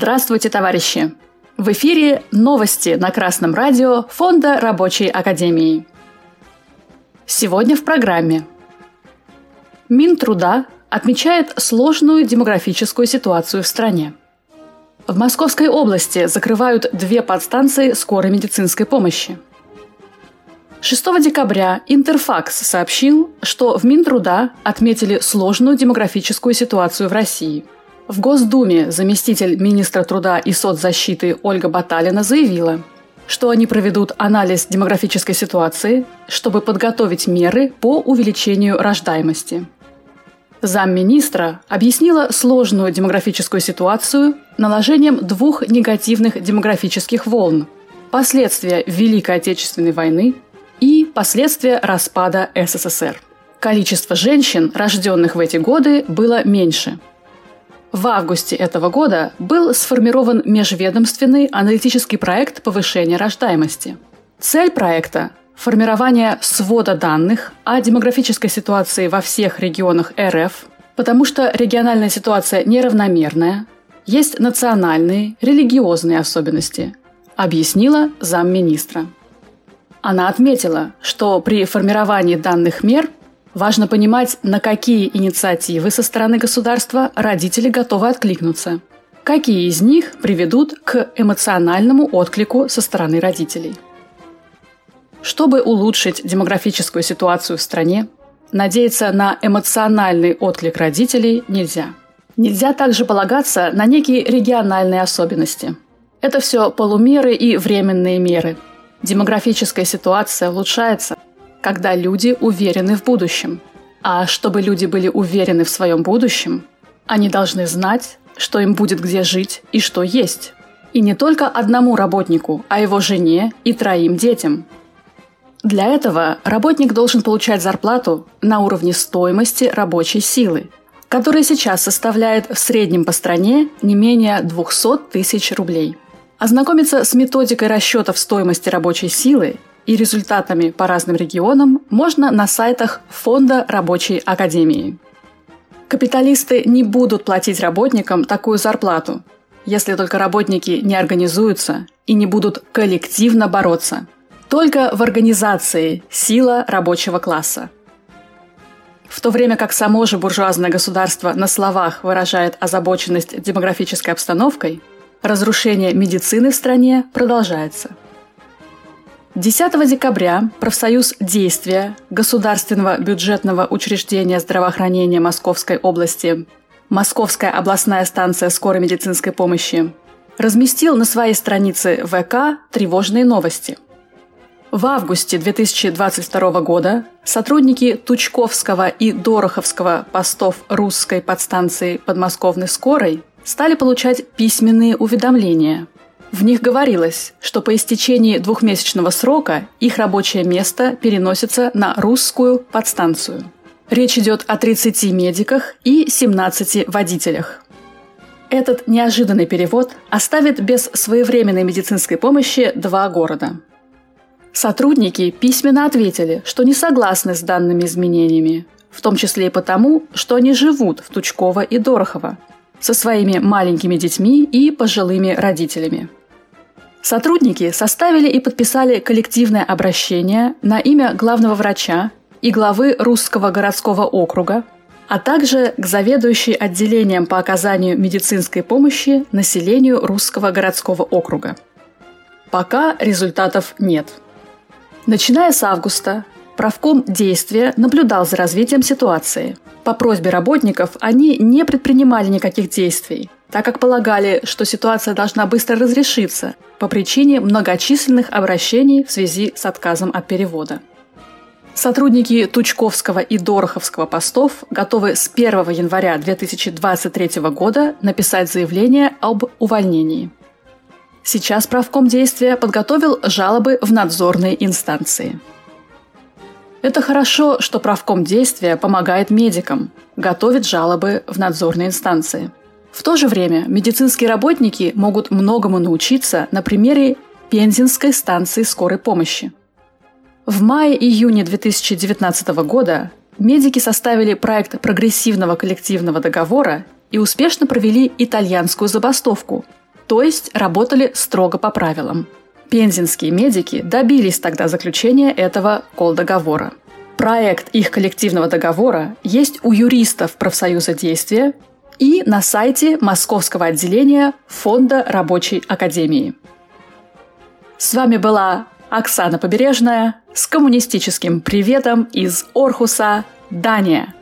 Здравствуйте, товарищи! В эфире новости на Красном радио Фонда Рабочей Академии. Сегодня в программе. Минтруда отмечает сложную демографическую ситуацию в стране. В Московской области закрывают две подстанции скорой медицинской помощи. 6 декабря Интерфакс сообщил, что в Минтруда отметили сложную демографическую ситуацию в России – в Госдуме заместитель министра труда и соцзащиты Ольга Баталина заявила, что они проведут анализ демографической ситуации, чтобы подготовить меры по увеличению рождаемости. Замминистра объяснила сложную демографическую ситуацию наложением двух негативных демографических волн – последствия Великой Отечественной войны и последствия распада СССР. Количество женщин, рожденных в эти годы, было меньше – в августе этого года был сформирован межведомственный аналитический проект повышения рождаемости. Цель проекта – формирование свода данных о демографической ситуации во всех регионах РФ, потому что региональная ситуация неравномерная, есть национальные, религиозные особенности, объяснила замминистра. Она отметила, что при формировании данных мер Важно понимать, на какие инициативы со стороны государства родители готовы откликнуться. Какие из них приведут к эмоциональному отклику со стороны родителей. Чтобы улучшить демографическую ситуацию в стране, надеяться на эмоциональный отклик родителей нельзя. Нельзя также полагаться на некие региональные особенности. Это все полумеры и временные меры. Демографическая ситуация улучшается – когда люди уверены в будущем. А чтобы люди были уверены в своем будущем, они должны знать, что им будет где жить и что есть. И не только одному работнику, а его жене и троим детям. Для этого работник должен получать зарплату на уровне стоимости рабочей силы, которая сейчас составляет в среднем по стране не менее 200 тысяч рублей. Ознакомиться с методикой расчетов стоимости рабочей силы и результатами по разным регионам можно на сайтах Фонда Рабочей Академии. Капиталисты не будут платить работникам такую зарплату, если только работники не организуются и не будут коллективно бороться. Только в организации сила рабочего класса. В то время как само же буржуазное государство на словах выражает озабоченность демографической обстановкой, разрушение медицины в стране продолжается – 10 декабря профсоюз «Действия» Государственного бюджетного учреждения здравоохранения Московской области Московская областная станция скорой медицинской помощи разместил на своей странице ВК тревожные новости. В августе 2022 года сотрудники Тучковского и Дороховского постов русской подстанции подмосковной скорой стали получать письменные уведомления – в них говорилось, что по истечении двухмесячного срока их рабочее место переносится на русскую подстанцию. Речь идет о 30 медиках и 17 водителях. Этот неожиданный перевод оставит без своевременной медицинской помощи два города. Сотрудники письменно ответили, что не согласны с данными изменениями, в том числе и потому, что они живут в Тучково и Дорохово со своими маленькими детьми и пожилыми родителями. Сотрудники составили и подписали коллективное обращение на имя главного врача и главы Русского городского округа, а также к заведующей отделением по оказанию медицинской помощи населению Русского городского округа. Пока результатов нет. Начиная с августа, правком действия наблюдал за развитием ситуации. По просьбе работников они не предпринимали никаких действий – так как полагали, что ситуация должна быстро разрешиться по причине многочисленных обращений в связи с отказом от перевода. Сотрудники Тучковского и Дороховского постов готовы с 1 января 2023 года написать заявление об увольнении. Сейчас правком действия подготовил жалобы в надзорные инстанции. Это хорошо, что правком действия помогает медикам, готовит жалобы в надзорные инстанции – в то же время медицинские работники могут многому научиться на примере Пензенской станции скорой помощи. В мае-июне 2019 года медики составили проект прогрессивного коллективного договора и успешно провели итальянскую забастовку, то есть работали строго по правилам. Пензенские медики добились тогда заключения этого колдоговора. Проект их коллективного договора есть у юристов профсоюза действия и на сайте Московского отделения Фонда рабочей академии. С вами была Оксана Побережная с коммунистическим приветом из Орхуса, Дания.